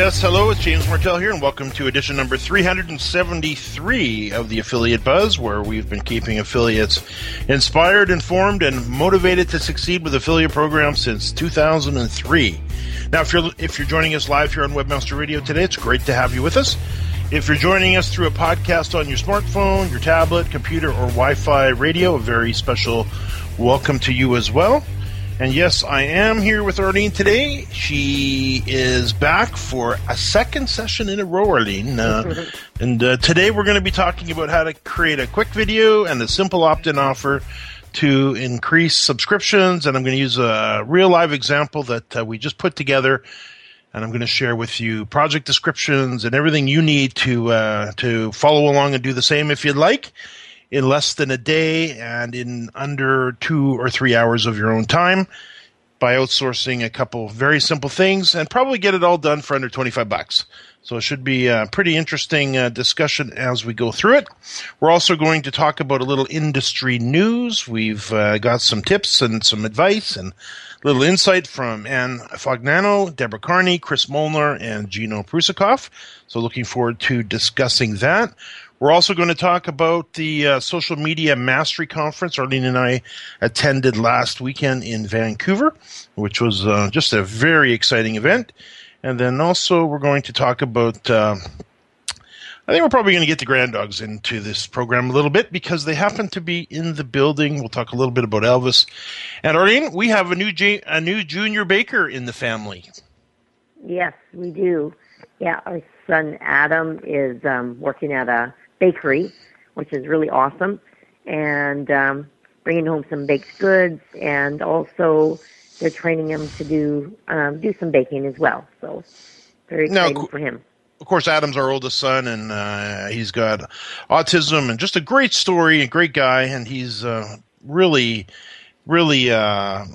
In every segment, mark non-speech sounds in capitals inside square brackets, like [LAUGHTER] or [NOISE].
Yes, hello, it's James Martell here, and welcome to edition number 373 of the Affiliate Buzz, where we've been keeping affiliates inspired, informed, and motivated to succeed with affiliate programs since 2003. Now, if you're if you're joining us live here on Webmaster Radio today, it's great to have you with us. If you're joining us through a podcast on your smartphone, your tablet, computer, or Wi-Fi radio, a very special welcome to you as well. And yes, I am here with Arlene today. She is back for a second session in a row, Arlene. Uh, [LAUGHS] and uh, today we're going to be talking about how to create a quick video and a simple opt in offer to increase subscriptions. And I'm going to use a real live example that uh, we just put together. And I'm going to share with you project descriptions and everything you need to uh, to follow along and do the same if you'd like in less than a day and in under two or three hours of your own time by outsourcing a couple very simple things and probably get it all done for under 25 bucks. So it should be a pretty interesting uh, discussion as we go through it. We're also going to talk about a little industry news. We've uh, got some tips and some advice and little insight from Anne Fognano, Deborah Carney, Chris Molnar, and Geno Prussakov. So looking forward to discussing that. We're also going to talk about the uh, Social Media Mastery Conference Arlene and I attended last weekend in Vancouver, which was uh, just a very exciting event. And then also, we're going to talk about. Uh, I think we're probably going to get the Grand Dogs into this program a little bit because they happen to be in the building. We'll talk a little bit about Elvis. And Arlene, we have a new a new junior baker in the family. Yes, we do. Yeah, our son Adam is um, working at a bakery, which is really awesome, and um, bringing home some baked goods, and also they're training him to do um, do some baking as well. So very exciting now, for him. Of course, Adam's our oldest son, and uh, he's got autism, and just a great story, a great guy, and he's uh, really, really uh,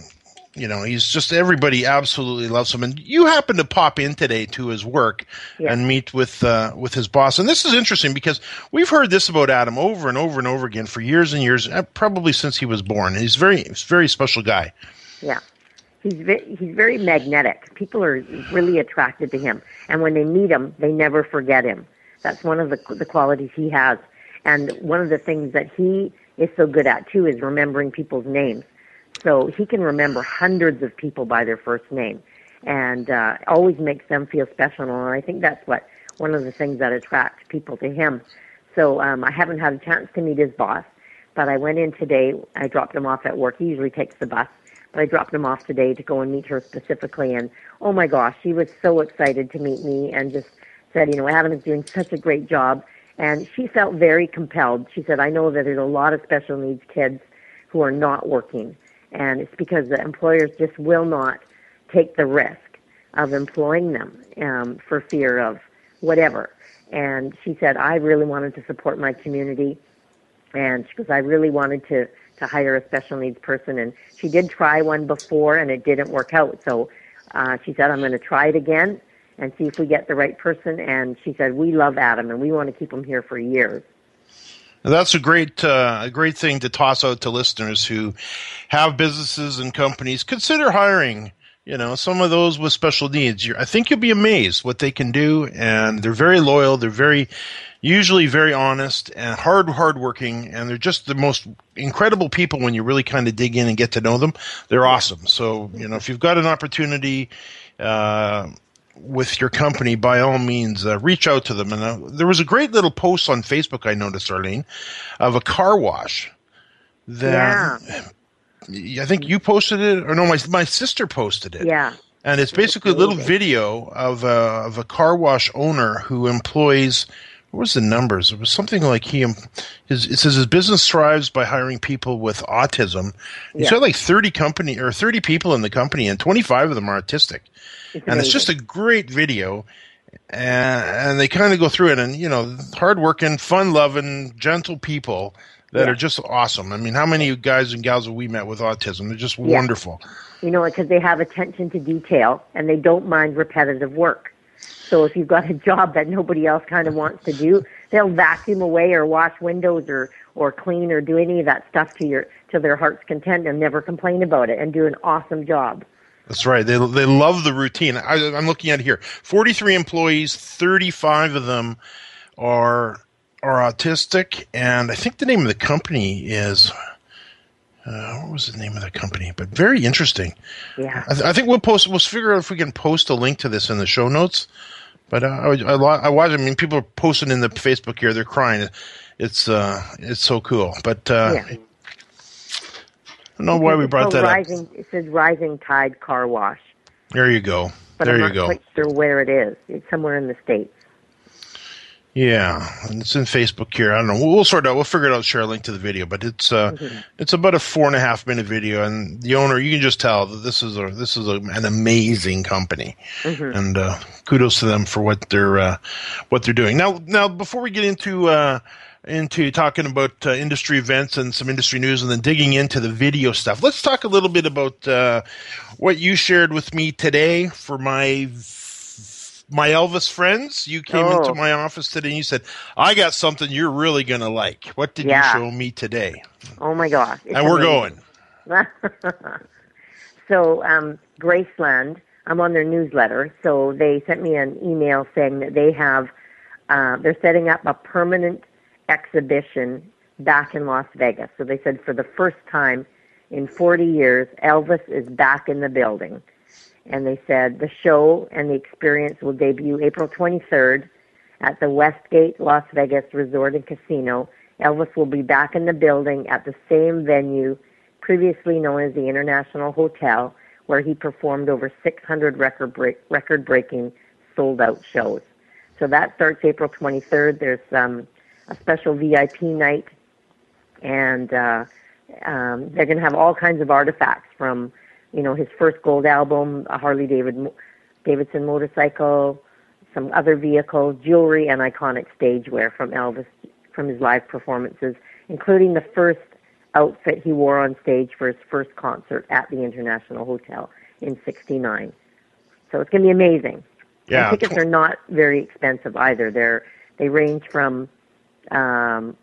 you know, he's just everybody absolutely loves him. And you happen to pop in today to his work yeah. and meet with uh, with his boss. And this is interesting because we've heard this about Adam over and over and over again for years and years, uh, probably since he was born. He's very he's a very special guy. Yeah. He's very, he's very magnetic. People are really attracted to him, and when they meet him, they never forget him. That's one of the the qualities he has, and one of the things that he is so good at too is remembering people's names so he can remember hundreds of people by their first name and uh, always makes them feel special. And I think that's what one of the things that attracts people to him. So um, I haven't had a chance to meet his boss, but I went in today. I dropped him off at work. He usually takes the bus, I dropped him off today to go and meet her specifically. And oh my gosh, she was so excited to meet me and just said, you know, Adam is doing such a great job. And she felt very compelled. She said, I know that there's a lot of special needs kids who are not working and it's because the employers just will not take the risk of employing them um, for fear of whatever. And she said, I really wanted to support my community, and because I really wanted to to hire a special needs person, and she did try one before, and it didn't work out. So uh, she said, I'm going to try it again and see if we get the right person. And she said, we love Adam, and we want to keep him here for years. That's a great uh, a great thing to toss out to listeners who have businesses and companies. Consider hiring. You know, some of those with special needs. I think you'll be amazed what they can do, and they're very loyal. They're very, usually very honest and hard, hardworking, and they're just the most incredible people when you really kind of dig in and get to know them. They're awesome. So, you know, if you've got an opportunity, uh, with your company, by all means, uh, reach out to them. And uh, there was a great little post on Facebook I noticed, Arlene, of a car wash that yeah. I think you posted it, or no, my my sister posted it. Yeah. And it's basically a little video of a, of a car wash owner who employs what was the numbers? It was something like he, his, it says his business thrives by hiring people with autism. He's yeah. got like 30 company or 30 people in the company and 25 of them are autistic. It's and it's just a great video. and, and they kind of go through it, and you know, hardworking, fun-loving, gentle people that Yeah. are just awesome. I mean, how many guys and gals have we met with autism? They're just Yeah. wonderful. you know, because they have attention to detail and they don't mind repetitive work. So if you've got a job that nobody else kind of wants to do, they'll vacuum away or wash windows or or clean or do any of that stuff to your to their heart's content and never complain about it and do an awesome job. That's right. They they love the routine. I, I'm looking at it here. 43 employees, 35 of them are are autistic, and I think the name of the company is. Uh, what was the name of the company? But very interesting. Yeah. I, th- I think we'll post. We'll figure out if we can post a link to this in the show notes. But uh, I, I, I watch. I mean, people are posting in the Facebook here. They're crying. It's uh, it's so cool. But uh, Yeah. I don't know why we brought that up. rising, It says Rising Tide Car Wash, There you go. but there I'm you not go. quite sure where it is. It's somewhere in the states. Yeah, and it's in Facebook here. I don't know. We'll, we'll sort out. We'll figure it out. Share a link to the video, but it's uh, Mm-hmm. it's about a four and a half minute video, and the owner you can just tell that this is a this is a, an amazing company, Mm-hmm. and uh, kudos to them for what they're uh, what they're doing. Now, now before we get into uh, into talking about uh, industry events and some industry news, and then digging into the video stuff, let's talk a little bit about uh, what you shared with me today for my my Elvis friends. You came Oh. into my office today and you said, "I got something you're really going to like." What did Yeah. you show me today? Oh my gosh! It's and we're amazing. going. [LAUGHS] so um, Graceland, I'm on their newsletter. So they sent me an email saying that they have uh, they're setting up a permanent exhibition back in Las Vegas. So they said for the first time in 40 years, Elvis is back in the building. And they said the show and the experience will debut April 23rd at the Westgate Las Vegas Resort and Casino. Elvis will be back in the building at the same venue previously known as the International Hotel, where he performed over 600 record break, record breaking sold out shows. So that starts April 23rd. There's um, a special VIP night, and uh, um, they're going to have all kinds of artifacts from, you know, his first gold album, a Harley David Davidson motorcycle, some other vehicles, jewelry, and iconic stage wear from Elvis from his live performances, including the first outfit he wore on stage for his first concert at the International Hotel in '69. So it's going to be amazing. Yeah, And tickets are not very expensive either. They're they range from um,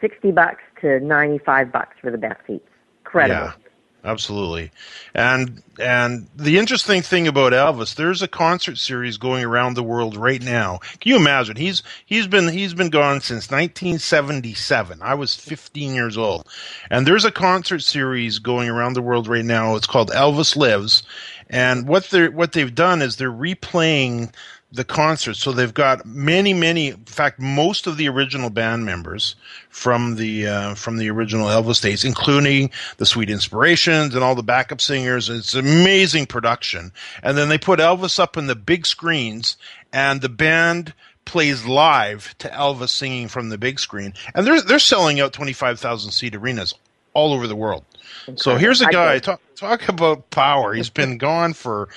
sixty bucks to ninety five bucks for the best seats. Incredible. Yeah, absolutely. And and the interesting thing about Elvis, there's a concert series going around the world right now. Can you imagine? He's he's been he's been gone since 1977. I was 15 years old, and there's a concert series going around the world right now. It's called Elvis Lives, and what they are what they've done is they're replaying the concert. So they've got many, many. In fact, most of the original band members from the uh, from the original Elvis days, including the Sweet Inspirations and all the backup singers. It's amazing production. And then they put Elvis up in the big screens, and the band plays live to Elvis singing from the big screen. And they're they're selling out twenty five thousand seat arenas all over the world. So here's a guy talk talk about power. He's been gone for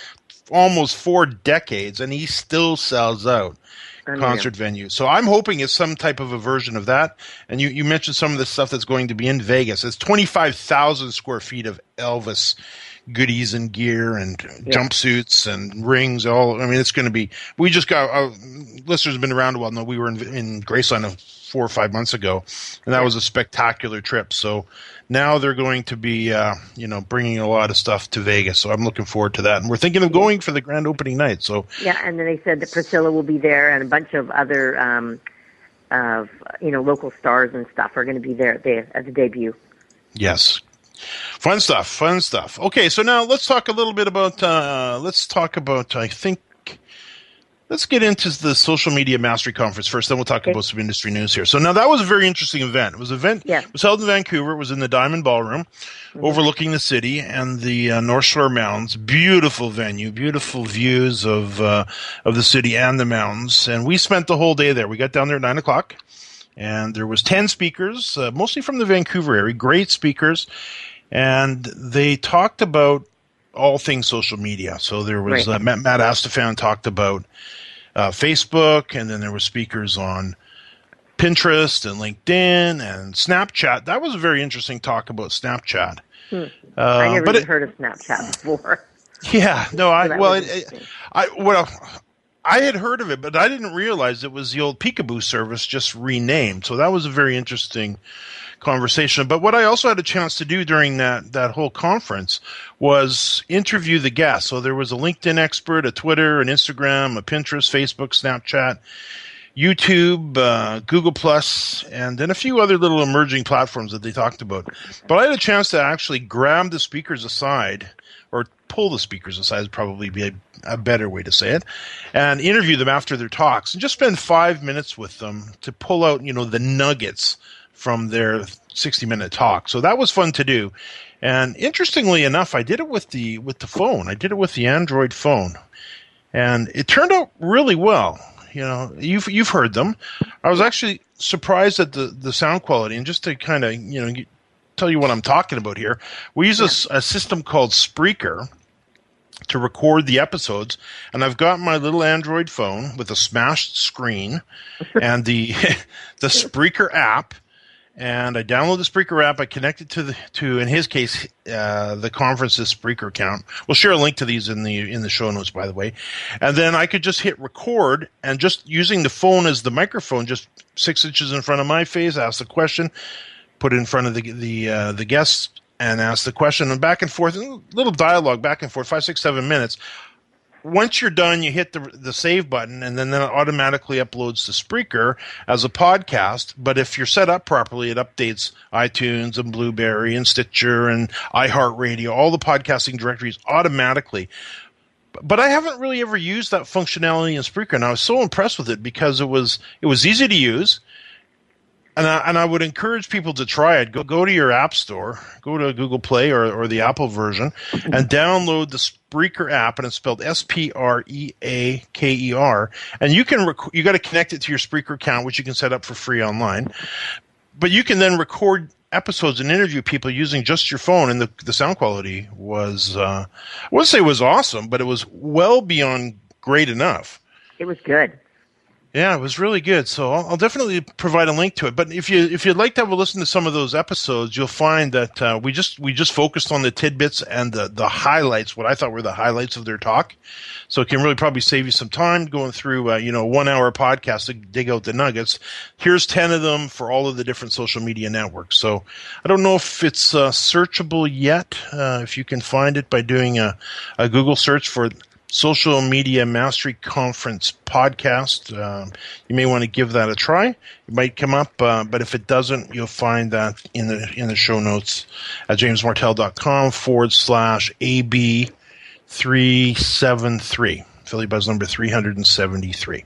almost four decades, and he still sells out concert venues. So I'm hoping it's some type of a version of that. And you, you mentioned some of the stuff that's going to be in Vegas. It's 25,000 square feet of Elvis goodies and gear and jumpsuits and rings. All I mean, it's going to be. We just got uh, listeners have been around a while. Know we were in, in Graceland four or five months ago, and that was a spectacular trip. So now they're going to be, uh, you know, bringing a lot of stuff to Vegas. So I'm looking forward to that, and we're thinking of going for the grand opening night. So Yeah, and then they said that Priscilla will be there, and a bunch of other, um, of you know, local stars and stuff are going to be there at the at the debut. Yes. Fun stuff, fun stuff. Okay, so now let's talk a little bit about uh let's talk about I think let's get into the social media mastery conference first, then we'll talk Okay. about some industry news here. So now that was a very interesting event. It was an event it was held in Vancouver, it was in the Diamond Ballroom, overlooking the city and the uh, North Shore Mountains. Beautiful venue, beautiful views of uh of the city and the mountains. And we spent the whole day there. We got down there at nine o'clock and there was 10 speakers uh, mostly from the vancouver area great speakers and they talked about all things social media so there was Right. uh, matt, matt astafan talked about uh, Facebook, and then there were speakers on Pinterest and LinkedIn and Snapchat. That was a very interesting talk about Snapchat. Hmm. Uh, I never even it, heard of Snapchat before. [LAUGHS] Yeah, no, I so well, it, it, I well, I had heard of it, but I didn't realize it was the old Picaboo service just renamed. So that was a very interesting conversation. But what I also had a chance to do during that that whole conference was interview the guests. So there was a LinkedIn expert, a Twitter, an Instagram, a Pinterest, Facebook, Snapchat, YouTube, uh, Google Plus, and then a few other little emerging platforms that they talked about. But I had a chance to actually grab the speakers aside, or pull the speakers aside would probably be a, a better way to say it, and interview them after their talks, and just spend five minutes with them to pull out, you know, the nuggets from their 60 minute talk. So that was fun to do. And interestingly enough, I did it with the with the phone. I did it with the Android phone. And it turned out really well. You know, you've you've heard them. I was actually surprised at the the sound quality and just to kind of, you know, tell you what I'm talking about here. We use a, a system called Spreaker to record the episodes and I've got my little Android phone with a smashed screen and the [LAUGHS] the Spreaker app and I download the Spreaker app. I connect it to the to in his case uh, the conference's Spreaker account. We'll share a link to these in the in the show notes, by the way. And then I could just hit record and just using the phone as the microphone, just six inches in front of my face, ask the question, put it in front of the the uh, the guests, and ask the question, and back and forth, a little dialogue back and forth, five, six, seven minutes once you're done, you hit the the save button, and then, then it automatically uploads to Spreaker as a podcast. But if you're set up properly, it updates iTunes and Blubrry and Stitcher and iHeartRadio, all the podcasting directories automatically. But I haven't really ever used that functionality in Spreaker, and I was so impressed with it because it was it was easy to use and I, and I would encourage people to try it. Go go to your app store, go to Google Play or, or the Apple version, and download the Spreaker app, and it's spelled S P R E A K E R. And you can rec- you got to connect it to your Spreaker account, which you can set up for free online. But you can then record episodes and interview people using just your phone, and the the sound quality was uh, I wouldn't say it was awesome, but it was well beyond great enough. It was good. Yeah, it was really good. So I'll, I'll, definitely provide a link to it. But if you if you'd like to have a listen to some of those episodes, you'll find that uh, we just we just focused on the tidbits and the the highlights. What I thought were the highlights of their talk. So it can really probably save you some time going through uh, you know one hour podcast to dig out the nuggets. Here's ten of them for all of the different social media networks. So I don't know if it's uh, searchable yet. Uh, if you can find it by doing a, a Google search for Social Media Mastery Conference podcast. Um, you may want to give that a try. It might come up, uh, but if it doesn't, you'll find that in the in the show notes at jamesmartell.com forward slash AB three seven three. Philly Buzz number three hundred and seventy three.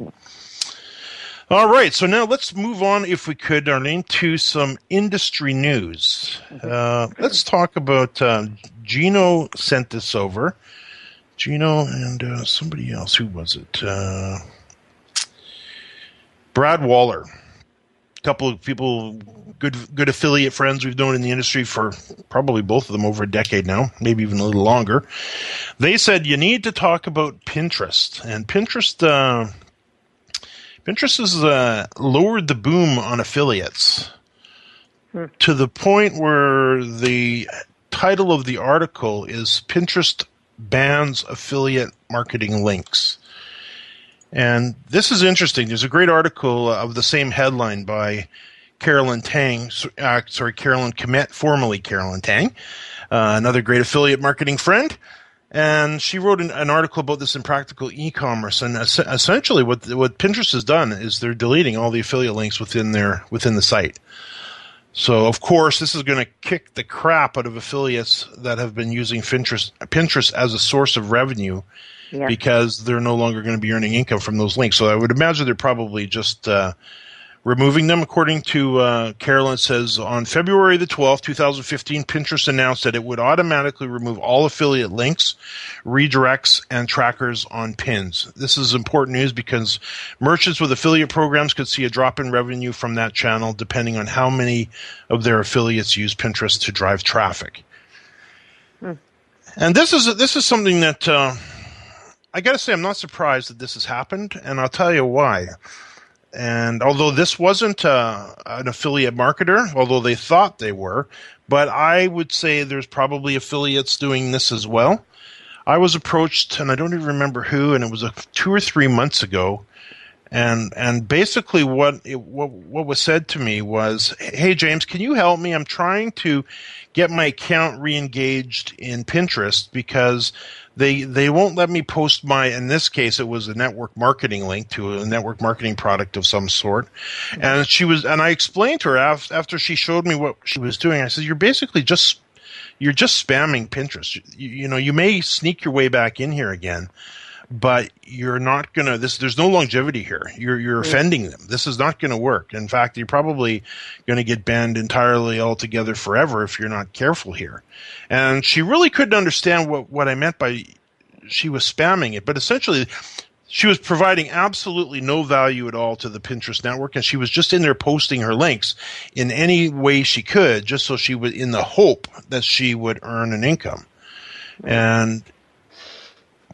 All right, so now let's move on, if we could, Arlene, to some industry news. Uh, let's talk about uh, Geno sent this over. Geno and uh, somebody else. Who was it? Uh, Brad Waller. A couple of people, good good affiliate friends we've known in the industry for probably both of them over a decade now, maybe even a little longer. They said you need to talk about Pinterest, and Pinterest. Uh, Pinterest has uh, lowered the boom on affiliates hmm. to the point where the title of the article is Pinterest bans affiliate marketing links. And this is interesting. There's a great article of the same headline by Carolyn Tang, uh, sorry, Carolyn Kmet, formerly Carolyn Tang, uh, another great affiliate marketing friend. And she wrote an, an article about this in Practical E-commerce. And es- essentially, what what Pinterest has done is they're deleting all the affiliate links within their within the site. So, of course, this is going to kick the crap out of affiliates that have been using Pinterest, Pinterest as a source of revenue yeah. because they're no longer going to be earning income from those links. So, I would imagine they're probably just uh, removing them. According to uh, Carolyn, says on February the 12th, 2015, Pinterest announced that it would automatically remove all affiliate links, redirects, and trackers on pins. This is important news because merchants with affiliate programs could see a drop in revenue from that channel depending on how many of their affiliates use Pinterest to drive traffic. Hmm. And this is this is something that. Uh, I got to say, I'm not surprised that this has happened, and I'll tell you why. And although this wasn't uh, an affiliate marketer, although they thought they were, but I would say there's probably affiliates doing this as well. I was approached, and I don't even remember who, and it was a, two or three months ago. And and basically, what it, what what was said to me was, "Hey James, can you help me? I'm trying to get my account reengaged in Pinterest because they they won't let me post my in this case it was a network marketing link to a network marketing product of some sort. And she was and i explained to her after, she showed me what she was doing i said you're basically just you're just spamming pinterest. You, you know you may sneak your way back in here again but you're not gonna this there's no longevity here. You're you're offending them. This is not gonna work. In fact you're probably gonna get banned entirely altogether forever if you're not careful here. And she really couldn't understand what what i meant by she was spamming it but essentially she was providing absolutely no value at all to the Pinterest network, and she was just in there posting her links in any way she could, just so she would, in the hope that she would earn an income. And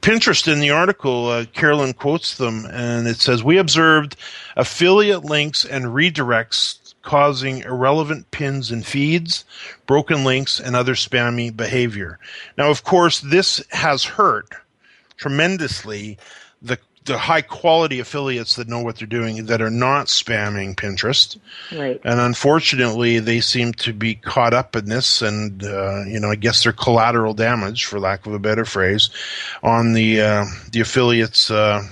Pinterest in the article, uh, Carolyn quotes them, and it says, We observed affiliate links and redirects causing irrelevant pins and feeds, broken links, and other spammy behavior. Now, of course, this has hurt tremendously the high quality affiliates that know what they're doing that are not spamming Pinterest. Right. And unfortunately, they seem to be caught up in this, and uh, you know, I guess they're collateral damage, for lack of a better phrase, on the uh, the affiliates. Uh,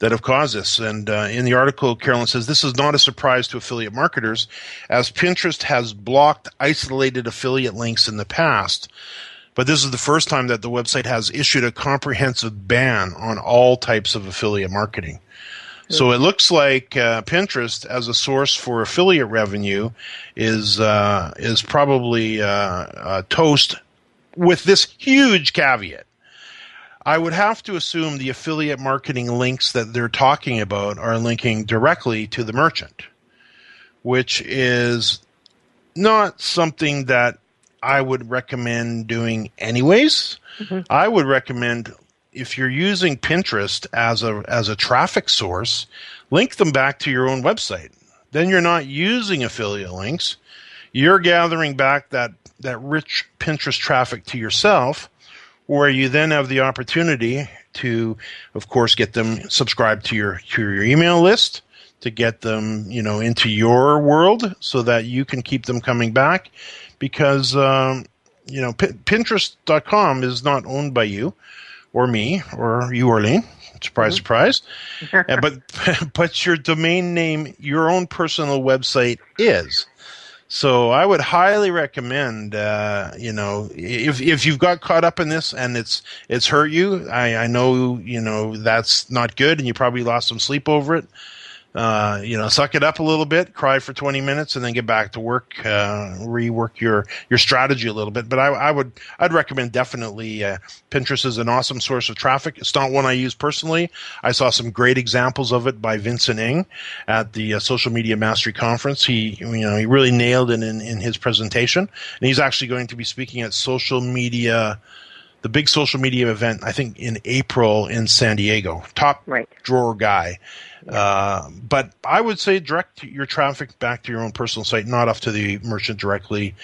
that have caused this. And uh, in the article, Carolyn says this is not a surprise to affiliate marketers, as Pinterest has blocked isolated affiliate links in the past but this is the first time that the website has issued a comprehensive ban on all types of affiliate marketing. So it looks like uh, Pinterest, as a source for affiliate revenue, is uh, is probably uh, uh toast. With this huge caveat, I would have to assume the affiliate marketing links that they're talking about are linking directly to the merchant, which is not something that I would recommend doing anyways. Mm-hmm. I would recommend if you're using Pinterest as a as a traffic source, link them back to your own website. Then you're not using affiliate links. You're gathering back that that rich Pinterest traffic to yourself, where you then have the opportunity to, of course, get them subscribed to your to your email list, to get them, you know, into your world so that you can keep them coming back because um, you know P- Pinterest.com is not owned by you or me or you, Arlene. Surprise, mm-hmm. surprise. uh, but [LAUGHS] but your domain name, your own personal website is. So I would highly recommend, uh, you know, if if you've got caught up in this and it's it's hurt you, I, I know you know that's not good, and you probably lost some sleep over it uh, you know, suck it up a little bit, cry for 20 minutes, and then get back to work, uh, rework your, your strategy a little bit. But I, I would, I'd recommend definitely, uh, Pinterest is an awesome source of traffic. It's not one I use personally. I saw some great examples of it by Vincent Ng at the uh, Social Media Mastery Conference. He, you know, he really nailed it in, in his presentation. And he's actually going to be speaking at social media, the big social media event, I think in April in San Diego. Top right. drawer guy. Uh, but I would say direct your traffic back to your own personal site, not off to the merchant directly.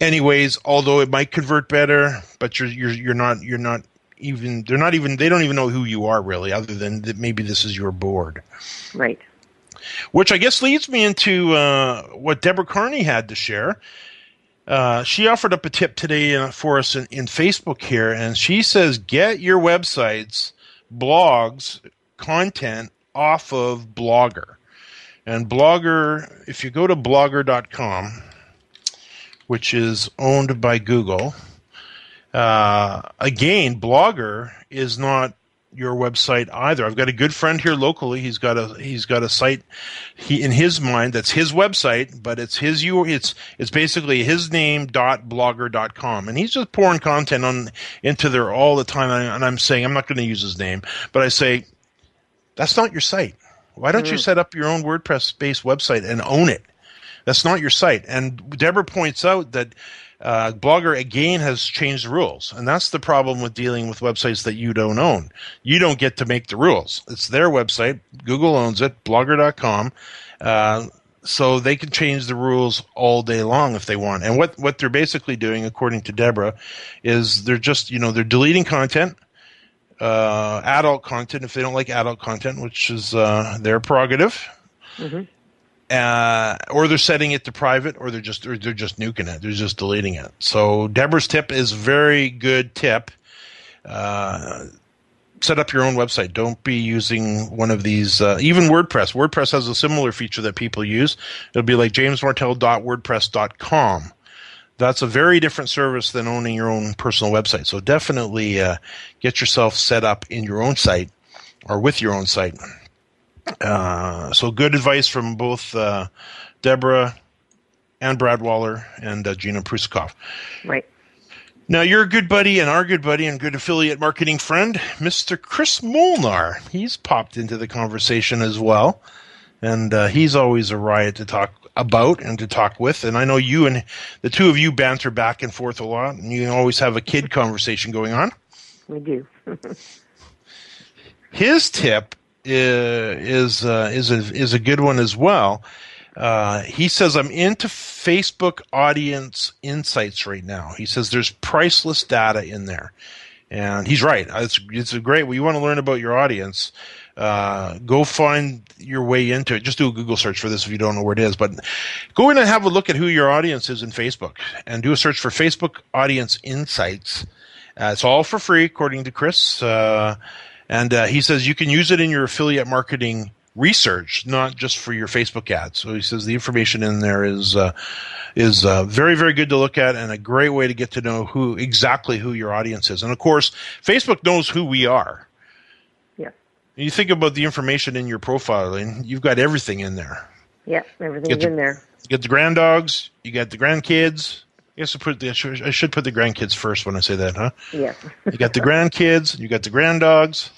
Anyways, although it might convert better, but you're you're you're not you're not even they're not even they don't even know who you are really, other than that maybe this is your board. Right. Which I guess leads me into uh, what Deborah Carney had to share. Uh, she offered up a tip today uh, for us in, in Facebook here, and she says get your websites, blogs, content off of Blogger. And Blogger, if you go to blogger.com, which is owned by Google, uh, again, Blogger is not your website either. I've got a good friend here locally. He's got a he's got a site he in his mind that's his website, but it's his you it's it's basically his name dot blogger dot com, and he's just pouring content on into there all the time. And I'm saying I'm not going to use his name, but I say that's not your site. Why don't mm. you set up your own WordPress based website and own it? That's not your site. And Deborah points out that uh, Blogger again has changed the rules, and that's the problem with dealing with websites that you don't own. You don't get to make the rules. It's their website. Google owns it. Blogger.com. Uh, so they can change the rules all day long if they want. And what what they're basically doing, according to Deborah, is they're just you know they're deleting content. Uh, adult content if they don't like adult content, which is uh, their prerogative. Mm-hmm uh, or they're setting it to private, or they're just or they're just nuking it. They're just deleting it. So Deborah's tip is very good tip. Uh, set up your own website. Don't be using one of these. Uh, even WordPress. WordPress has a similar feature that people use. It'll be like jamesmartell.wordpress.com. That's a very different service than owning your own personal website. So definitely uh, get yourself set up in your own site or with your own site uh, so good advice from both uh, Deborah and Brad Waller and uh, Geno Prussakov. Right. Now, your good buddy and our good buddy and good affiliate marketing friend, Mr. Chris Molnar. He's popped into the conversation as well. And uh, he's always a riot to talk about and to talk with. And I know you and the two of you banter back and forth a lot, and you always have a kid [LAUGHS] conversation going on. We do. [LAUGHS] His tip is uh, is a, is a good one as well. Uh, he says I'm into Facebook audience insights right now. He says there's priceless data in there, and he's right. It's it's a great. Well, you want to learn about your audience. Uh, go find your way into it. Just do a Google search for this if you don't know where it is. But go in and have a look at who your audience is in Facebook, and do a search for Facebook Audience Insights. Uh, it's all for free, according to Chris. Uh, and uh, he says you can use it in your affiliate marketing research, not just for your Facebook ads. So he says the information in there is uh, is uh, very very good to look at and a great way to get to know who exactly who your audience is. And of course, Facebook knows who we are. Yeah. you think about the information in your profiling, you've got everything in there. Yeah, everything's the, in there. You get the granddogs, you got the grandkids, guess I put the, I should, I should put the grandkids first when I say that, huh? Yeah. you got the grandkids, you got the granddogs.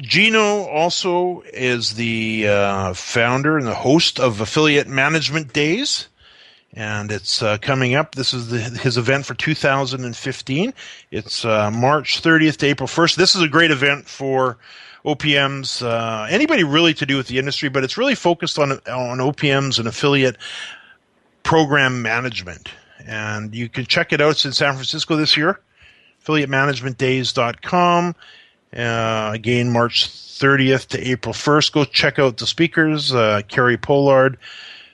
Geno also is the uh, founder and the host of Affiliate Management Days, and it's uh, coming up. This is the, his event for 2015. It's uh, March 30th to April 1st. This is a great event for OPMs, uh, anybody really to do with the industry, but it's really focused on on OPMs and affiliate program management. And you can check it out. It's in San Francisco this year. AffiliateManagementDays.com. Uh, again, March 30th to April 1st. Go check out the speakers. Uh, Carrie Pollard,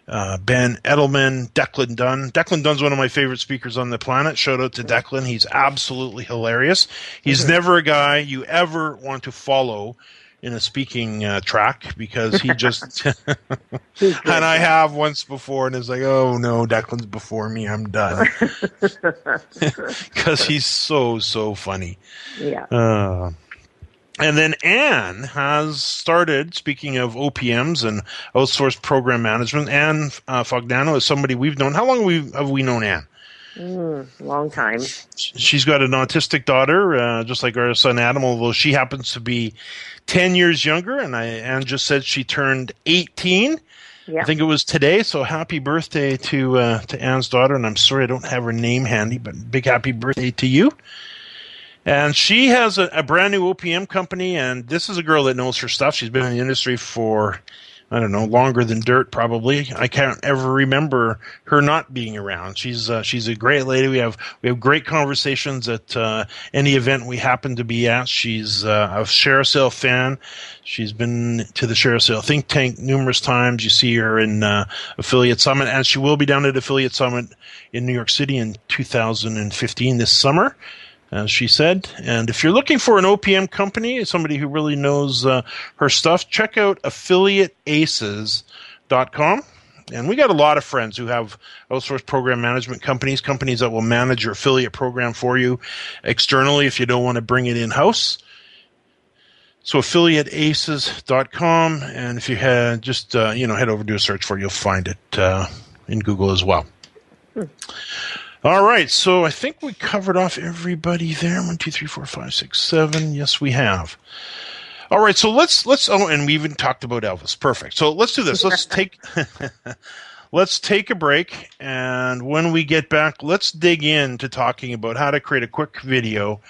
uh, Ben Edelman, Declan Dunn. Declan Dunn's one of my favorite speakers on the planet. Shout out to Declan. He's absolutely hilarious. He's mm-hmm. never a guy you ever want to follow in a speaking uh, track because he just [LAUGHS] [LAUGHS] and I have once before and it's like oh no Declan's before me I'm done [LAUGHS] because he's so so funny yeah uh, and then Anne has started, speaking of OPMs and outsourced program management, Anne uh, Fognano is somebody we've known. How long have we, have we known Anne? Mm, long time. She's got an autistic daughter, uh, just like our son Adam, although she happens to be 10 years younger. And I, Anne just said she turned 18. Yep. I think it was today. So happy birthday to uh, to Anne's daughter. And I'm sorry I don't have her name handy, but big happy birthday to you. And she has a, a, brand new OPM company, and this is a girl that knows her stuff. She's been in the industry for, I don't know, longer than dirt, probably. I can't ever remember her not being around. She's uh, she's a great lady. We have we have great conversations at uh, any event we happen to be at. She's uh, a ShareASale fan. She's been to the ShareASale think tank numerous times. You see her in uh, Affiliate Summit, and she will be down at Affiliate Summit in New York City in 2015 this summer as she said. And if you're looking for an OPM company, somebody who really knows uh, her stuff, check out affiliateaces.com. And we got a lot of friends who have outsourced program management companies, companies that will manage your affiliate program for you externally if you don't want to bring it in house. So affiliateaces.com, and if you had just uh, you know head over do a search for, it, you'll find it uh, in Google as well. Hmm. All right, so I think we covered off everybody there. One, two, three, four, five, six, seven. Yes, we have. All right, so let's let's oh, and we even talked about Elvis. Perfect. So let's do this. Let's take [LAUGHS] let's take a break. And when we get back, let's dig into talking about how to create a quick video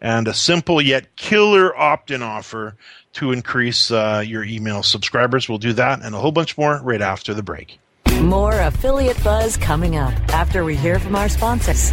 and a simple yet killer opt in offer to increase uh, your email subscribers. We'll do that and a whole bunch more right after the break. More affiliate buzz coming up after we hear from our sponsors.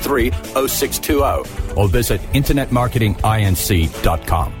0620 or visit internetmarketinginc.com.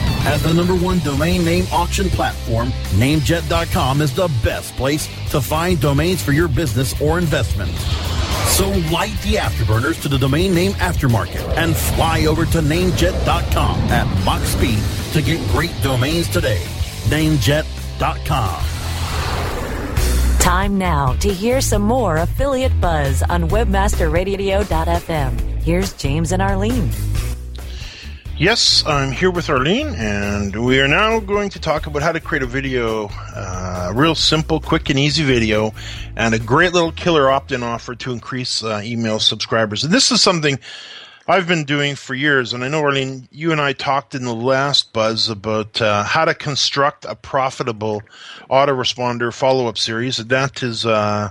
As the number one domain name auction platform, namejet.com is the best place to find domains for your business or investment. So light the afterburners to the domain name aftermarket and fly over to namejet.com at Mach speed to get great domains today. Namejet.com. Time now to hear some more affiliate buzz on webmasterradio.fm. Here's James and Arlene. Yes, I'm here with Arlene, and we are now going to talk about how to create a video, uh, real simple, quick, and easy video, and a great little killer opt-in offer to increase uh, email subscribers. And this is something I've been doing for years, and I know Arlene, you and I talked in the last buzz about uh, how to construct a profitable autoresponder follow-up series. And That is. Uh,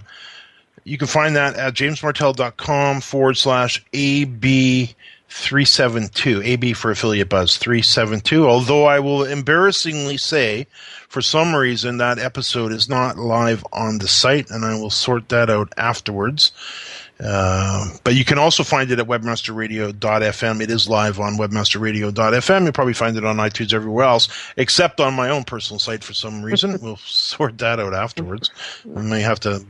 you can find that at jamesmartell.com forward slash AB 372 AB for affiliate buzz 372 although I will embarrassingly say for some reason that episode is not live on the site and I will sort that out afterwards uh, but you can also find it at webmasterradio.fm. It is live on webmasterradio.fm. You'll probably find it on iTunes everywhere else, except on my own personal site for some reason. [LAUGHS] we'll sort that out afterwards. I may have to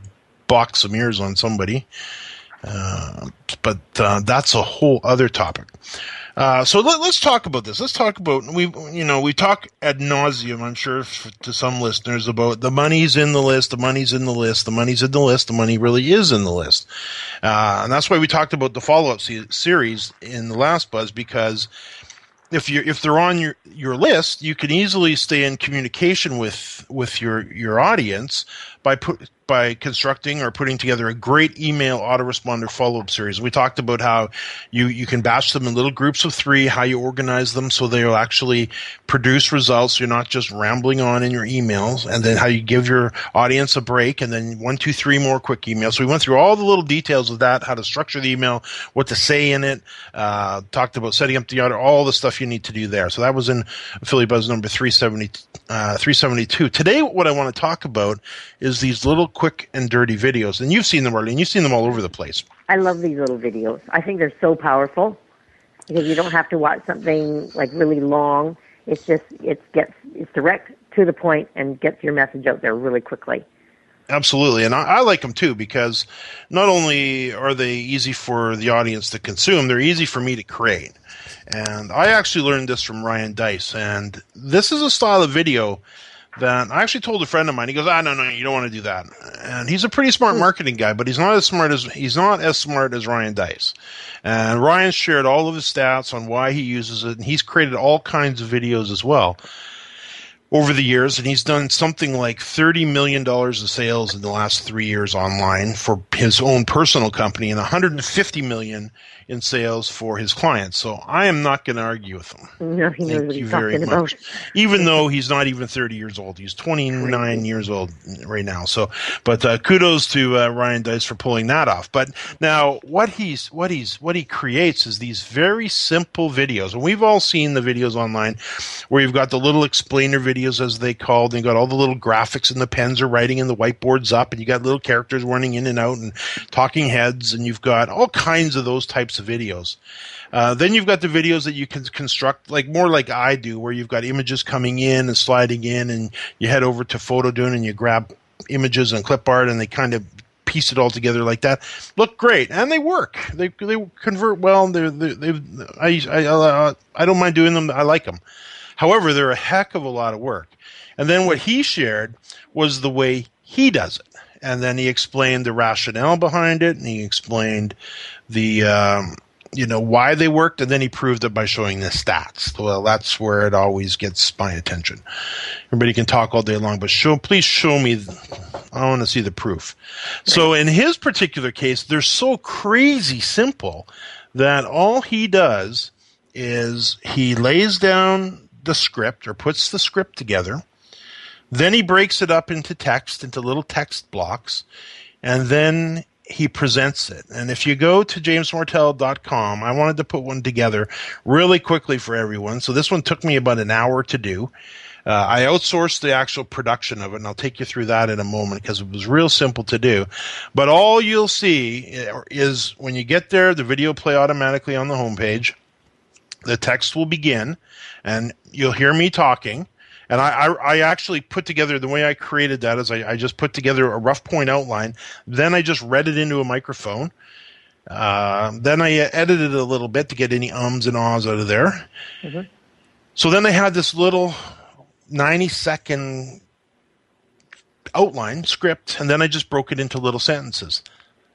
box some ears on somebody. But uh, that's a whole other topic. Uh, so let, us talk about this. Let's talk about we, you know, we talk ad nauseum. I'm sure to some listeners about the money's in the list, the money's in the list, the money's in the list, the money really is in the list, uh, and that's why we talked about the follow up series in the last buzz because if you if they're on your your list, you can easily stay in communication with with your your audience by put by constructing or putting together a great email autoresponder follow-up series. We talked about how you, you can batch them in little groups of three, how you organize them so they'll actually produce results. You're not just rambling on in your emails and then how you give your audience a break and then one, two, three more quick emails. So we went through all the little details of that, how to structure the email, what to say in it, uh, talked about setting up the auto, all the stuff you need to do there. So that was in Affiliate Buzz number 370, uh, 372. Today, what I want to talk about is these little quick and dirty videos. And you've seen them, Arlene. You've seen them all over the place. I love these little videos. I think they're so powerful because you don't have to watch something like really long. It's just it gets it's direct to the point and gets your message out there really quickly. Absolutely, and I, I, like them too because not only are they easy for the audience to consume, they're easy for me to create. And I actually learned this from Ryan Deiss, and this is a style of video that I actually told a friend of mine. He goes, "Ah, no, no, you don't want to do that." And he's a pretty smart marketing guy, but he's not as smart as he's not as smart as Ryan Deiss. And Ryan shared all of his stats on why he uses it, and he's created all kinds of videos as well. Over the years, and he's done something like $30 million of sales in the last three years online for his own personal company and 150 million in sales for his clients. So I am not going to argue with him. No, he knows Thank what you he's very talking much. about. Even though he's not even 30 years old, he's 29 years old right now. So, but uh, kudos to uh, Ryan Deiss for pulling that off. But now, what he's what he's what he creates is these very simple videos, and we've all seen the videos online where you've got the little explainer videos, as they called, and you got all the little graphics, and the pens are writing, and the whiteboards up, and you got little characters running in and out, and talking heads, and you've got all kinds of those types of videos. Uh, then you've got the videos that you can construct, like more like I do, where you've got images coming in and sliding in, and you head over to PhotoDune and you grab images and clip art, and they kind of piece it all together like that. Look great, and they work. They they convert well. They they I I I don't mind doing them. I like them. However, they're a heck of a lot of work. And then what he shared was the way he does it. And then he explained the rationale behind it, and he explained the um, you know why they worked, and then he proved it by showing the stats. Well, that's where it always gets my attention. Everybody can talk all day long, but show please show me. I want to see the proof. So in his particular case, they're so crazy simple that all he does is he lays down the script or puts the script together. Then he breaks it up into text, into little text blocks, and then he presents it. And if you go to jamesmartell.com, I wanted to put one together really quickly for everyone. So this one took me about an hour to do. Uh, I outsourced the actual production of it, and I'll take you through that in a moment because it was real simple to do. But all you'll see is when you get there, the video play automatically on the homepage. The text will begin, and you'll hear me talking. And I, I, I, actually put together the way I created that is I, I, just put together a rough point outline. Then I just read it into a microphone. Uh, then I edited it a little bit to get any ums and ahs out of there. Mm-hmm. So then I had this little 90 second outline script, and then I just broke it into little sentences.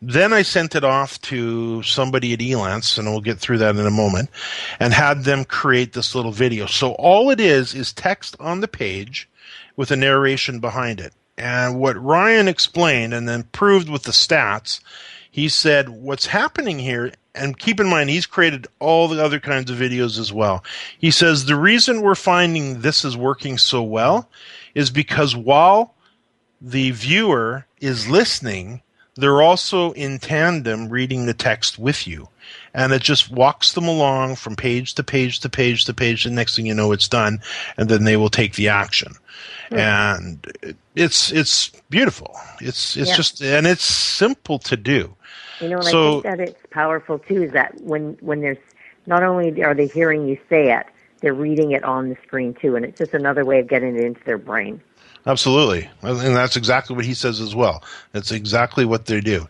Then I sent it off to somebody at Elance, and we'll get through that in a moment, and had them create this little video. So all it is is text on the page with a narration behind it. And what Ryan explained and then proved with the stats, he said what's happening here, and keep in mind he's created all the other kinds of videos as well. He says the reason we're finding this is working so well is because while the viewer is listening, they're also in tandem reading the text with you. And it just walks them along from page to page to page to page. And next thing you know, it's done. And then they will take the action. Hmm. And it's, it's beautiful. It's, it's Yeah. just, and it's simple to do. You know, and So- I think that it's powerful too. Is that when when there's not only are they hearing you say it, they're reading it on the screen too, and it's just another way of getting it into their brain. Absolutely. And that's exactly what he says as well. That's exactly what they do.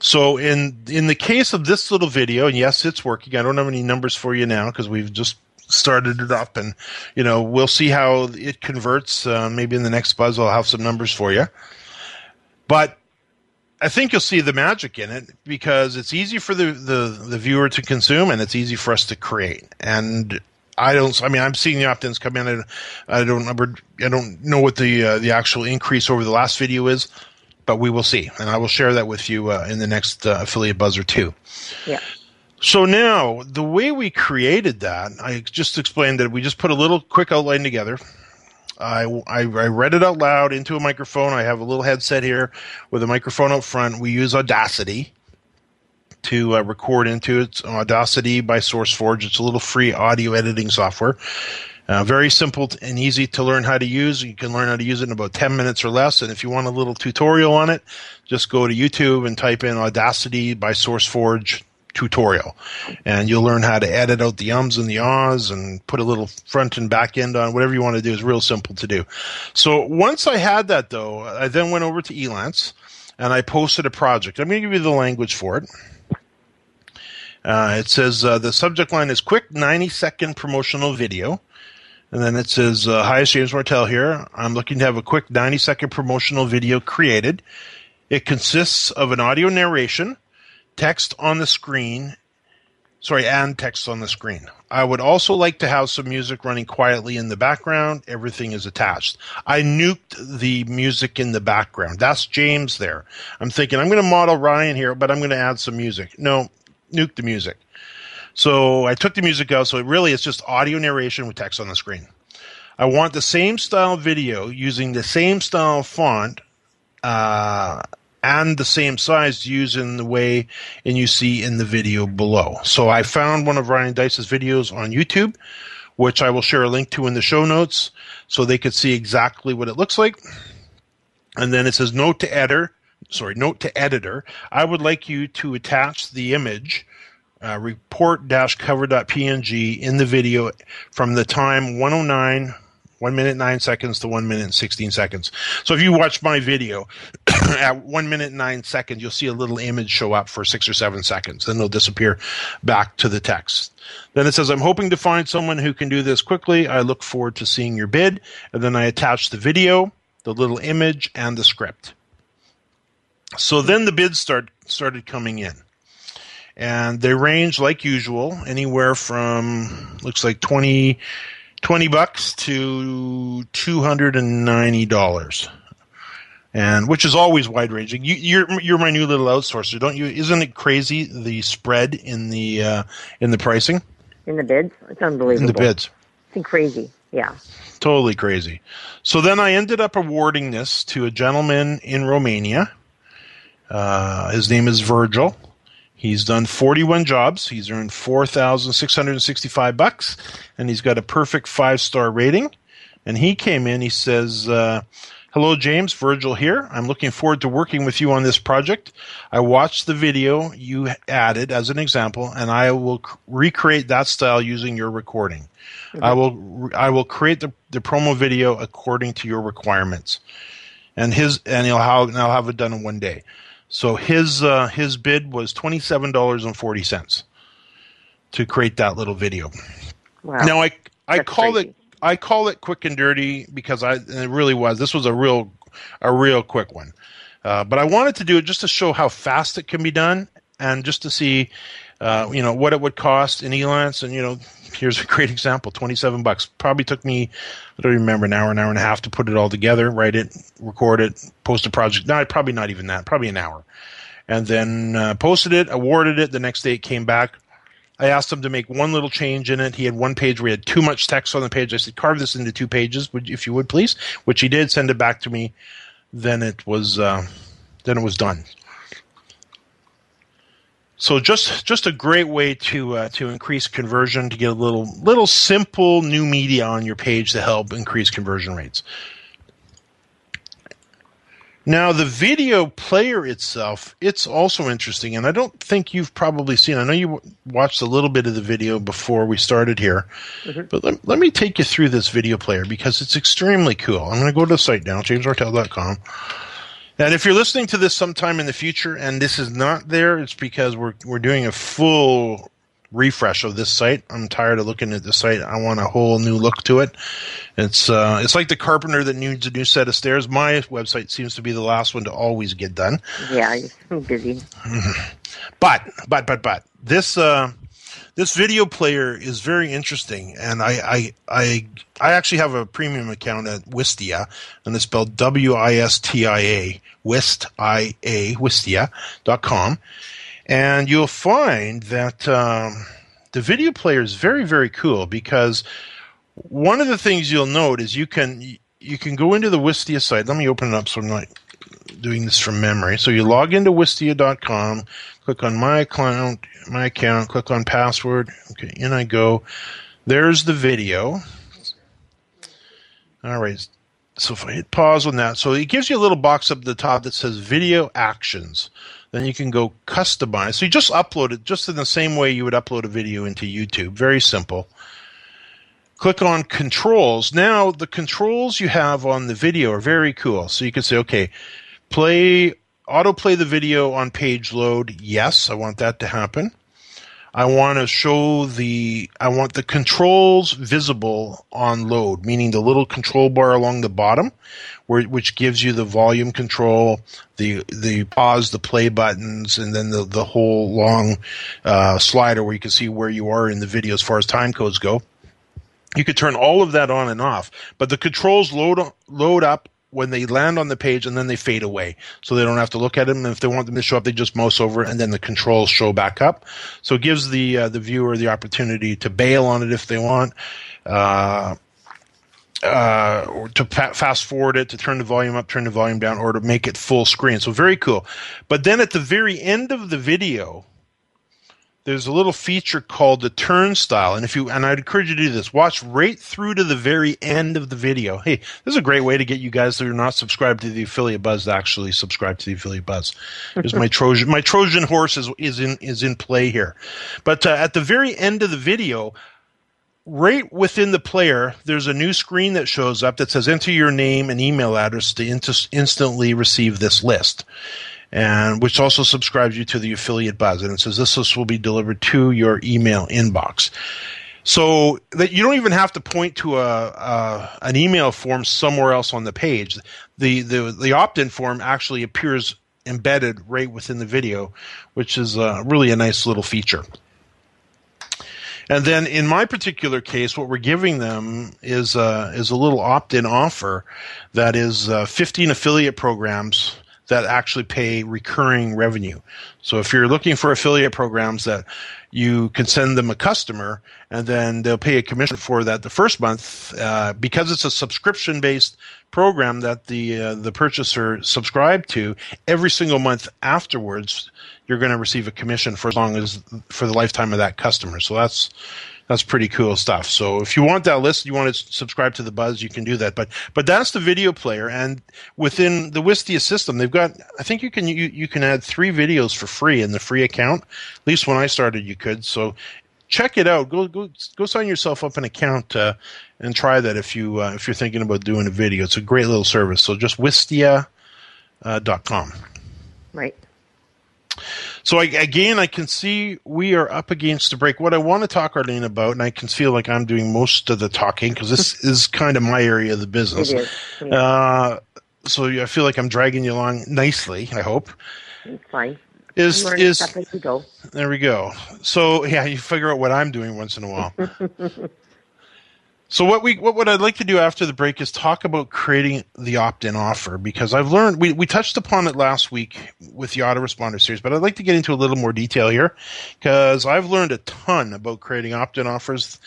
So in in the case of this little video, and yes, it's working. I don't have any numbers for you now because we've just started it up, and you know we'll see how it converts. Uh, maybe in the next buzz, I'll have some numbers for you. But I think you'll see the magic in it because it's easy for the, the, the viewer to consume and it's easy for us to create. And I don't. I mean, I'm seeing the opt-ins come in. And I don't. remember- I don't know what the uh, the actual increase over the last video is, but we will see, and I will share that with you uh, in the next uh, affiliate buzzer too. Yeah. So now, the way we created that, I just explained that we just put a little quick outline together. I, I, I read it out loud into a microphone. I have a little headset here with a microphone up front. We use Audacity to uh, record into it. It's Audacity by SourceForge. It's a little free audio editing software. Uh, very simple and easy to learn how to use. You can learn how to use it in about 10 minutes or less. And if you want a little tutorial on it, just go to YouTube and type in Audacity by SourceForge tutorial. And you'll learn how to edit out the ums and the ahs and put a little front and back end on whatever you want to do is real simple to do. So once I had that though, I then went over to Elance and I posted a project. I'm going to give you the language for it. Uh, it says uh, the subject line is quick 90 second promotional video. And then it says, uh, Hi, it's James Martell here. I'm looking to have a quick 90 second promotional video created. It consists of an audio narration, text on the screen, sorry, and text on the screen. I would also like to have some music running quietly in the background. Everything is attached. I nuked the music in the background. That's James there. I'm thinking I'm going to model Ryan here, but I'm going to add some music. No, nuke the music. So I took the music out. So it really is just audio narration with text on the screen. I want the same style video using the same style font uh, and the same size used in the way and you see in the video below. So I found one of Ryan Deiss's videos on YouTube, which I will share a link to in the show notes so they could see exactly what it looks like. And then it says note to editor, sorry, note to editor. I would like you to attach the image uh, report-cover.png in the video from the time 109 1 minute 9 seconds to 1 minute and 16 seconds. So if you watch my video [CLEARS THROAT] at 1 minute 9 seconds, you'll see a little image show up for 6 or 7 seconds. Then it'll disappear back to the text. Then it says, I'm hoping to find someone who can do this quickly. I look forward to seeing your bid. And then I attach the video, the little image, and the script. So then the bids start started coming in. And they range like usual anywhere from looks like 20 20 bucks to $290 and which is always wide ranging. You, you're you're my new little outsourcer don't you? Isn't it crazy the spread in the uh, in the pricing? In the bids? It's unbelievable in the bids. It's crazy yeah. Totally crazy. So then i ended up awarding this to a gentleman in romania uh, his name is virgil He's done 41 jobs. He's earned 4,665 bucks, and he's got a perfect five star rating. And he came in. He says, uh, "Hello, James. Virgil here. I'm looking forward to working with you on this project. I watched the video you added as an example, and I will recreate that style using your recording. Mm-hmm. I will I will create the, the promo video according to your requirements." And his and he'll have, and I'll have it done in one day. So his uh, his bid was twenty seven dollars and forty cents to create that little video. Wow. Now I I That's call crazy. it I call it quick and dirty because I it really was. This was a real a real quick one. Uh, but I wanted to do it just to show how fast it can be done and just to see uh, you know what it would cost in Elance and you know here's a great example 27 bucks. Probably took me i don't remember an hour an hour and a half to put it all together write it record it post a project no probably not even that probably an hour. And then uh, posted it awarded it the next day it came back. I asked him to make one little change in it. He had one page where he had too much text on the page. I said carve this into two pages if you would please which he did send it back to me. Then it was uh, then it was done so just just a great way to uh, to increase conversion to get a little little simple new media on your page to help increase conversion rates. Now the video player itself, it's also interesting, and I don't think you've probably seen. I know you w- watched a little bit of the video before we started here, but let, let me take you through this video player because it's extremely cool. I'm going to go to the site now, jamesmartell.com. And if you're listening to this sometime in the future and this is not there, it's because we're we're doing a full refresh of this site. I'm tired of looking at the site. I want a whole new look to it. It's uh, it's like the carpenter that needs a new set of stairs. My website seems to be the last one to always get done. Yeah, you're busy. [LAUGHS] But but but but this uh, this video player is very interesting, and I I I, I actually have a premium account at Wistia, and it's spelled W I S T I A Wist I A Wistia.com. And you'll find that um, the video player is very, very cool because one of the things you'll note is you can you can go into the Wistia site. Let me open it up so I'm not doing this from memory. So you log into Wistia.com, click on my account, my account, click on password. Okay, in I go. There's the video. All right. So if I hit pause on that, so it gives you a little box up at the top that says video actions. Then you can go customize. So you just upload it just in the same way you would upload a video into YouTube. Very simple. Click on controls. Now the controls you have on the video are very cool. So you can say, okay, play autoplay the video on page load. Yes, I want that to happen. I want to show the I want the controls visible on load, meaning the little control bar along the bottom, where which gives you the volume control, the the pause, the play buttons, and then the the whole long uh, slider where you can see where you are in the video as far as time codes go. You could turn all of that on and off, but the controls load load up when they land on the page and then they fade away. So they don't have to look at them. And if they want them to show up, they just mouse over and then the controls show back up. So it gives the uh, the viewer the opportunity to bail on it if they want. Uh, uh, or to fa- fast forward it, to turn the volume up, turn the volume down, or to make it full screen. So very cool. But then at the very end of the video, there's a little feature called the turnstile. And if you and i'd encourage you to do this. Watch right through to the very end of the video. Hey this is a great way to get you guys that are not subscribed to the affiliate buzz to actually subscribe to the affiliate buzz. There's my [LAUGHS] trojan my trojan horse is, is in is in play here. But uh, at the very end of the video right within the player, there's a new screen that shows up that says enter your name and email address to int- instantly receive this list and which also subscribes you to the affiliate buzz. And it says this list will be delivered to your email inbox. So that you don't even have to point to a, a, an email form somewhere else on the page. The the the opt-in form actually appears embedded right within the video, which is uh, really a nice little feature. And then in my particular case, what we're giving them is uh, is a little opt-in offer that is uh, 15 affiliate programs that actually pay recurring revenue. So if you're looking for affiliate programs that you can send them a customer and then they'll pay a commission for that the first month uh, because it's a subscription based program that the uh, the purchaser subscribed to every single month afterwards you're going to receive a commission for as long as for the lifetime of that customer so that's that's pretty cool stuff. So if you want that list, you want to subscribe to the Buzz, you can do that. But but that's the video player, and within the Wistia system, they've got. I think you can you, you can add three videos for free in the free account. At least when I started, you could. So check it out. Go go go sign yourself up an account uh, and try that if you uh, if you're thinking about doing a video. It's a great little service. So just wistia.com. Uh, dot com. right. So I, again, I can see we are up against the break. What I want to talk, Arlene, about, and I can feel like I'm doing most of the talking because this [LAUGHS] is kind of my area of the business. Uh, so I feel like I'm dragging you along nicely. I hope. It's fine. Is is as you go. there we go. So yeah, you figure out what I'm doing once in a while. [LAUGHS] So what we what, what I'd like to do after the break is talk about creating the opt-in offer because I've learned we, we touched upon it last week with the autoresponder series, but I'd like to get into a little more detail here because I've learned a ton about creating opt-in offers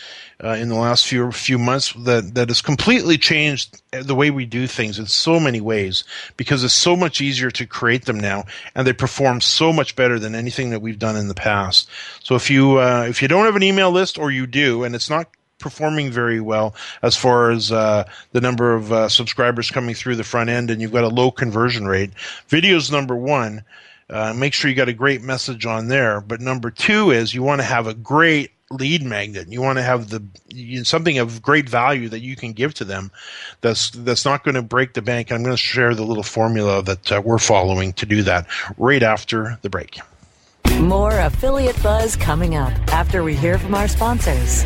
uh, in the last few few months that that has completely changed the way we do things in so many ways because it's so much easier to create them now and they perform so much better than anything that we've done in the past. So if you uh, if you don't have an email list or you do and it's not performing very well as far as uh, the number of uh, subscribers coming through the front end, and you've got a low conversion rate. Video's number one. Uh, make sure you got a great message on there. But number two is you want to have a great lead magnet. You want to have the you, something of great value that you can give to them. That's that's not going to break the bank. I'm going to share the little formula that uh, we're following to do that right after the break. More affiliate buzz coming up after we hear from our sponsors.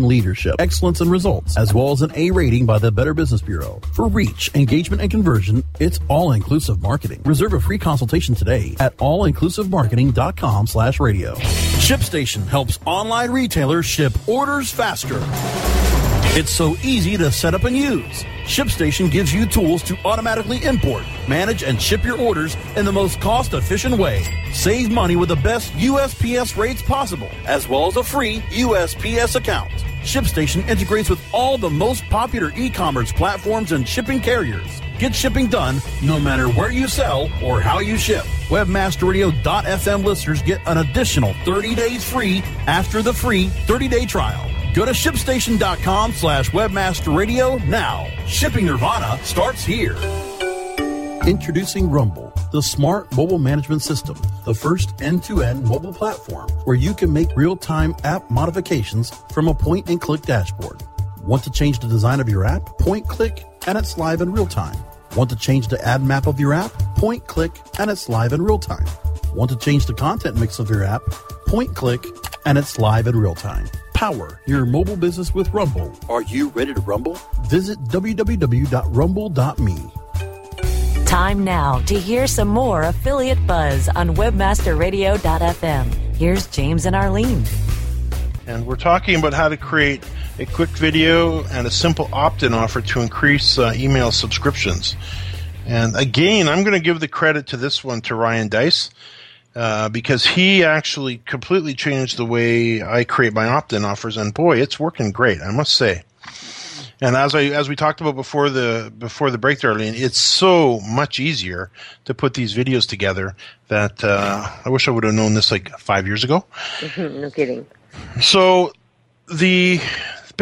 leadership, excellence, and results, as well as an A rating by the Better Business Bureau. For reach, engagement, and conversion, it's All Inclusive Marketing. Reserve a free consultation today at allinclusivemarketing.com slash radio. ShipStation helps online retailers ship orders faster. It's so easy to set up and use. ShipStation gives you tools to automatically import, manage, and ship your orders in the most cost efficient way. Save money with the best USPS rates possible, as well as a free USPS account. ShipStation integrates with all the most popular e commerce platforms and shipping carriers. Get shipping done no matter where you sell or how you ship. Webmasterradio.fm listeners get an additional 30 days free after the free 30 day trial. Go to shipstation.com slash webmasterradio now. Shipping Nirvana starts here. Introducing Rumble, the smart mobile management system, the first end to end mobile platform where you can make real time app modifications from a point and click dashboard. Want to change the design of your app? Point click and it's live in real time. Want to change the ad map of your app? Point click and it's live in real time. Want to change the content mix of your app? Point click and it's live in real time. Power your mobile business with Rumble. Are you ready to rumble? Visit www.rumble.me. Time now to hear some more affiliate buzz on webmasterradio.fm. Here's James and Arlene. And we're talking about how to create a quick video and a simple opt in offer to increase uh, email subscriptions. And again, I'm going to give the credit to this one to Ryan Deiss. Uh, because he actually completely changed the way I create my opt-in offers, and boy, it's working great, I must say. And as I as we talked about before the before the break, Darlene, it's so much easier to put these videos together that uh, I wish I would have known this like five years ago. [LAUGHS] no kidding. So the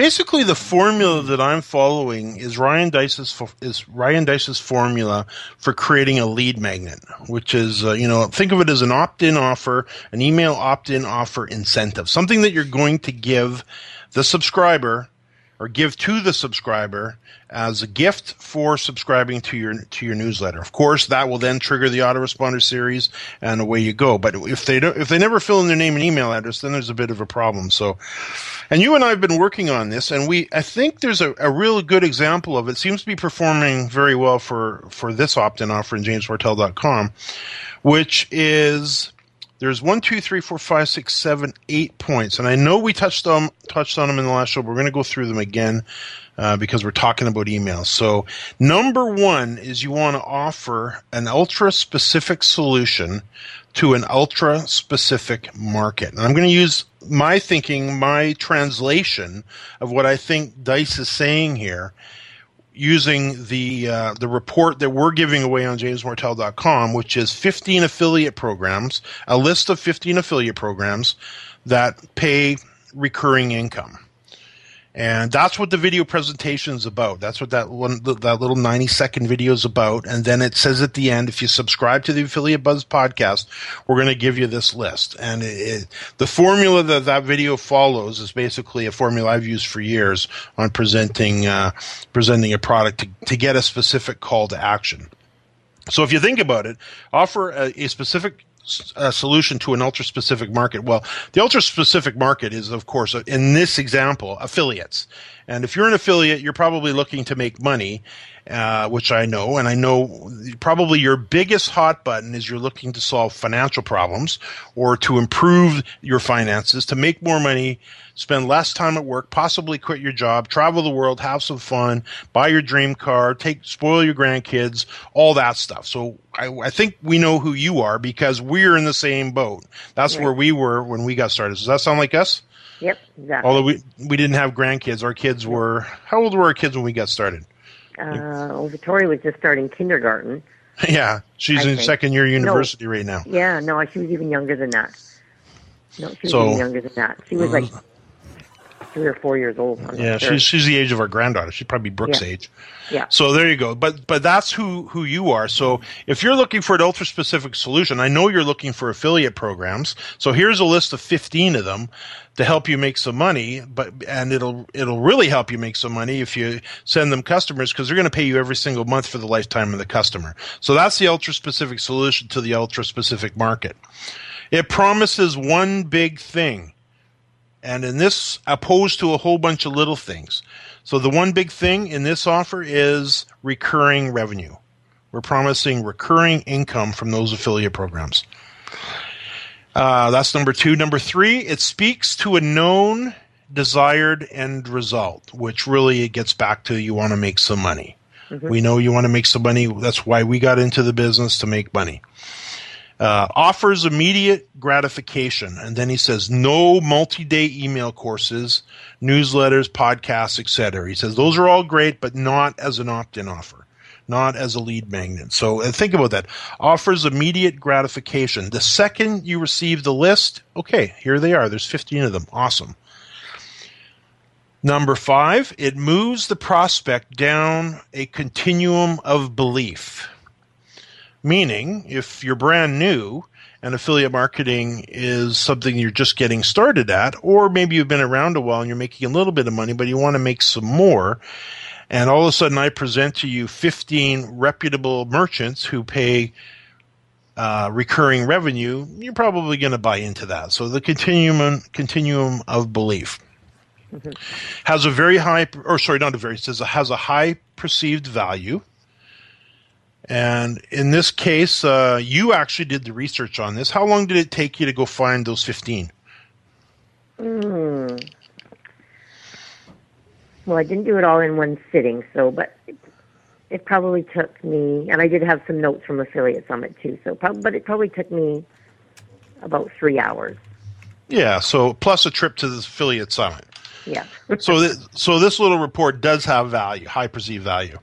basically the formula that I'm following is Ryan Deiss's is Ryan Deiss's formula for creating a lead magnet, which is uh, you know think of it as an opt-in offer, an email opt-in offer incentive, something that you're going to give the subscriber or give to the subscriber as a gift for subscribing to your to your newsletter. Of course, that will then trigger the autoresponder series, and away you go. But if they don't, if they never fill in their name and email address, then there's a bit of a problem. So, and you and I have been working on this, and we I think there's a, a real good example of it. Seems to be performing very well for for this opt-in offer in JamesMartell.com, which is there's one, two, three, four, five, six, seven, eight points, and I know we touched on touched on them in the last show. But we're going to go through them again uh, because we're talking about emails. So, number one is you want to offer an ultra specific solution to an ultra specific market. And I'm going to use my thinking, my translation of what I think Deiss is saying here using the uh, the report that we're giving away on jamesmartell.com, which is 15 affiliate programs, a list of 15 affiliate programs that pay recurring income. And that's what the video presentation is about. That's what that one, that little 90 second video is about. And then it says at the end, if you subscribe to the Affiliate Buzz podcast, we're going to give you this list. And it, it, the formula that that video follows is basically a formula I've used for years on presenting, uh, presenting a product to, to get a specific call to action. So if you think about it, offer a, a specific a solution to an ultra specific market? Well, the ultra specific market is, of course, in this example, affiliates. And if you're an affiliate, you're probably looking to make money, uh, which I know. And I know probably your biggest hot button is you're looking to solve financial problems or to improve your finances, to make more money, spend less time at work, possibly quit your job, travel the world, have some fun, buy your dream car, take spoil your grandkids, all that stuff. So I, I think we know who you are because we're in the same boat. That's where we were when we got started. Does that sound like us? Yep, exactly. Although we we didn't have grandkids, our kids were how old were our kids when we got started? Uh, well, Victoria was just starting kindergarten. [LAUGHS] Yeah, she's I in think. second year university No. right now. Yeah, no, she was even younger than that. No, she was So- even younger than that. She was like three or four years old. I'm Yeah, sure. she's she's the age of our granddaughter. She's probably Brooks' Yeah. age. yeah. So there you go. But but that's who who you are. So if you're looking for an ultra specific solution, I know you're looking for affiliate programs. So here's a list of 15 of them to help you make some money, but and it'll it'll really help you make some money if you send them customers because they're going to pay you every single month for the lifetime of the customer. So that's the ultra specific solution to the ultra specific market. It promises one big thing. And in this, opposed to a whole bunch of little things. So the one big thing in this offer is recurring revenue. We're promising recurring income from those affiliate programs. Uh, that's number two. Number three, it speaks to a known desired end result, which really it gets back to you want to make some money. Mm-hmm. We know you want to make some money. That's why we got into the business to make money. Uh, offers immediate gratification. And then he says, no multi day email courses, newsletters, podcasts, etc. He says, those are all great, but not as an opt in offer, not as a lead magnet. So think about that. Offers immediate gratification. The second you receive the list, okay, here they are. There's 15 of them. Awesome. Number five, it moves the prospect down a continuum of belief. Meaning, if you're brand new and affiliate marketing is something you're just getting started at, or maybe you've been around a while and you're making a little bit of money, but you want to make some more, and all of a sudden I present to you 15 reputable merchants who pay uh, recurring revenue, you're probably going to buy into that. So the continuum continuum of belief mm-hmm. has a very high, or sorry, not a very, says it has a high perceived value. And in this case, uh, you actually did the research on this. How long did it take you to go find those 15? Mm. Well, I didn't do it all in one sitting, so, but it, it probably took me, and I did have some notes from Affiliate Summit too, so, but it probably took me about three hours. Yeah, so plus a trip to the Affiliate Summit. Yeah. [LAUGHS] so, th- so this little report does have value, high perceived value.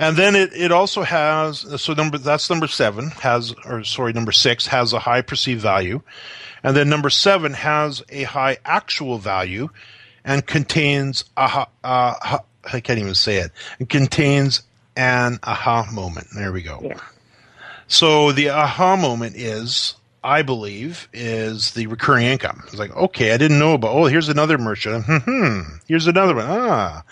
And then it, it also has so number that's number seven has or sorry number six has a high perceived value, and then number seven has a high actual value, and contains a uh, I can't even say it. It contains an aha moment. There we go. Yeah. So the aha moment is I believe, is the recurring income. It's like, okay, I didn't know about. Oh, here's another merchant. [LAUGHS] Hmm. Here's another one. Ah.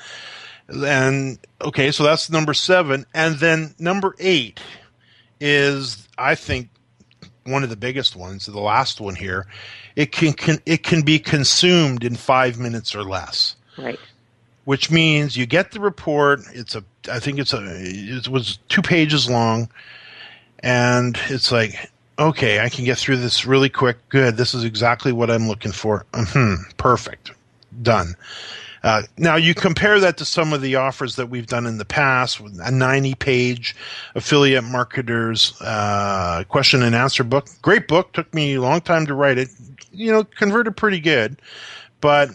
And okay, so that's number seven. And then number eight is, I think, one of the biggest ones. The last one here. It can, can it can be consumed in five minutes or less. Right. Which means you get the report. It's a, I think it's a, it was two pages long, and it's like, okay, I can get through this really quick. Good. This is exactly what I'm looking for. Mm-hmm. Perfect. Done. Uh, now you compare that to some of the offers that we've done in the past, a 90 page affiliate marketers uh, question and answer book. Great book. Took me a long time to write it. You know, converted pretty good, but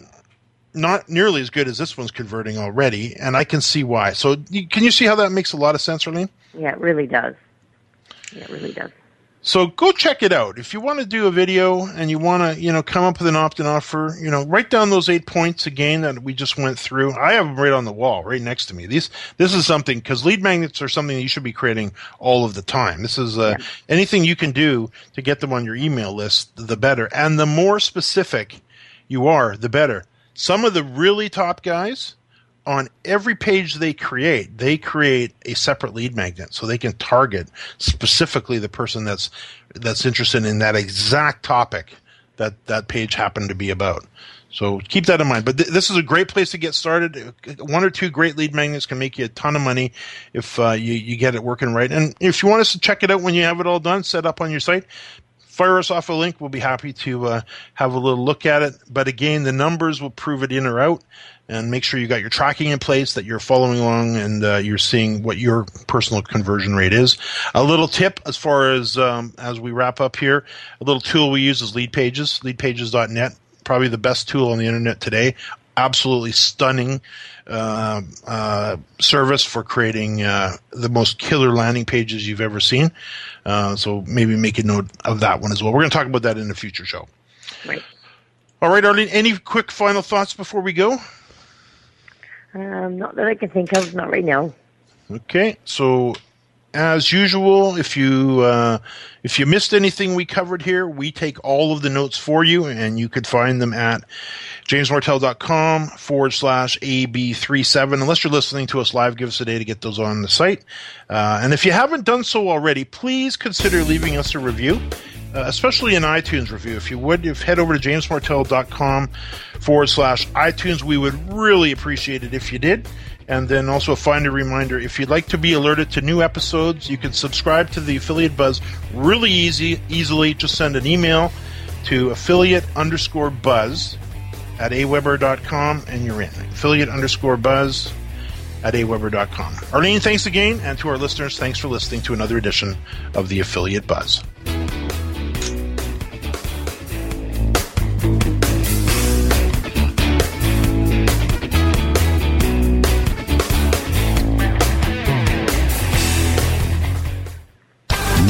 not nearly as good as this one's converting already. And I can see why. So can you see how that makes a lot of sense, Arlene? Yeah, it really does. Yeah, it really does. So go check it out. If you want to do a video and you want to, you know, come up with an opt-in offer, you know, write down those eight points again that we just went through. I have them right on the wall, right next to me. These, this is something because lead magnets are something you should be creating all of the time. This is uh, yeah. anything you can do to get them on your email list, the better. And the more specific you are, the better. Some of the really top guys on every page they create, they create a separate lead magnet so they can target specifically the person that's that's interested in that exact topic that that page happened to be about. So keep that in mind. But th- this is a great place to get started. One or two great lead magnets can make you a ton of money if uh, you, you get it working right. And if you want us to check it out when you have it all done, set up on your site, fire us off a link. We'll be happy to uh, have a little look at it. But again, the numbers will prove it in or out and make sure you got your tracking in place that you're following along and uh, you're seeing what your personal conversion rate is. A little tip as far as um, as we wrap up here, a little tool we use is Leadpages, leadpages.net, probably the best tool on the internet today. Absolutely stunning uh, uh, service for creating uh, the most killer landing pages you've ever seen. Uh, so maybe make a note of that one as well. We're going to talk about that in a future show. Right. All right, Arlene. Any quick final thoughts before we go? Um, not that I can think of, not right now. Okay, so as usual, if you uh, if you missed anything we covered here, we take all of the notes for you, and you could find them at jamesmartell.com forward slash AB37. Unless you're listening to us live, give us a day to get those on the site. Uh, and if you haven't done so already, please consider leaving us a review uh, especially an iTunes review. If you would, if head over to jamesmartell.com forward slash iTunes, we would really appreciate it if you did. And then also a reminder if you'd like to be alerted to new episodes, you can subscribe to the Affiliate Buzz really easy, easily. Just send an email to affiliate underscore buzz at aweber.com and you're in. Affiliate underscore buzz at aweber.com. Arlene, thanks again. And to our listeners, thanks for listening to another edition of the Affiliate Buzz.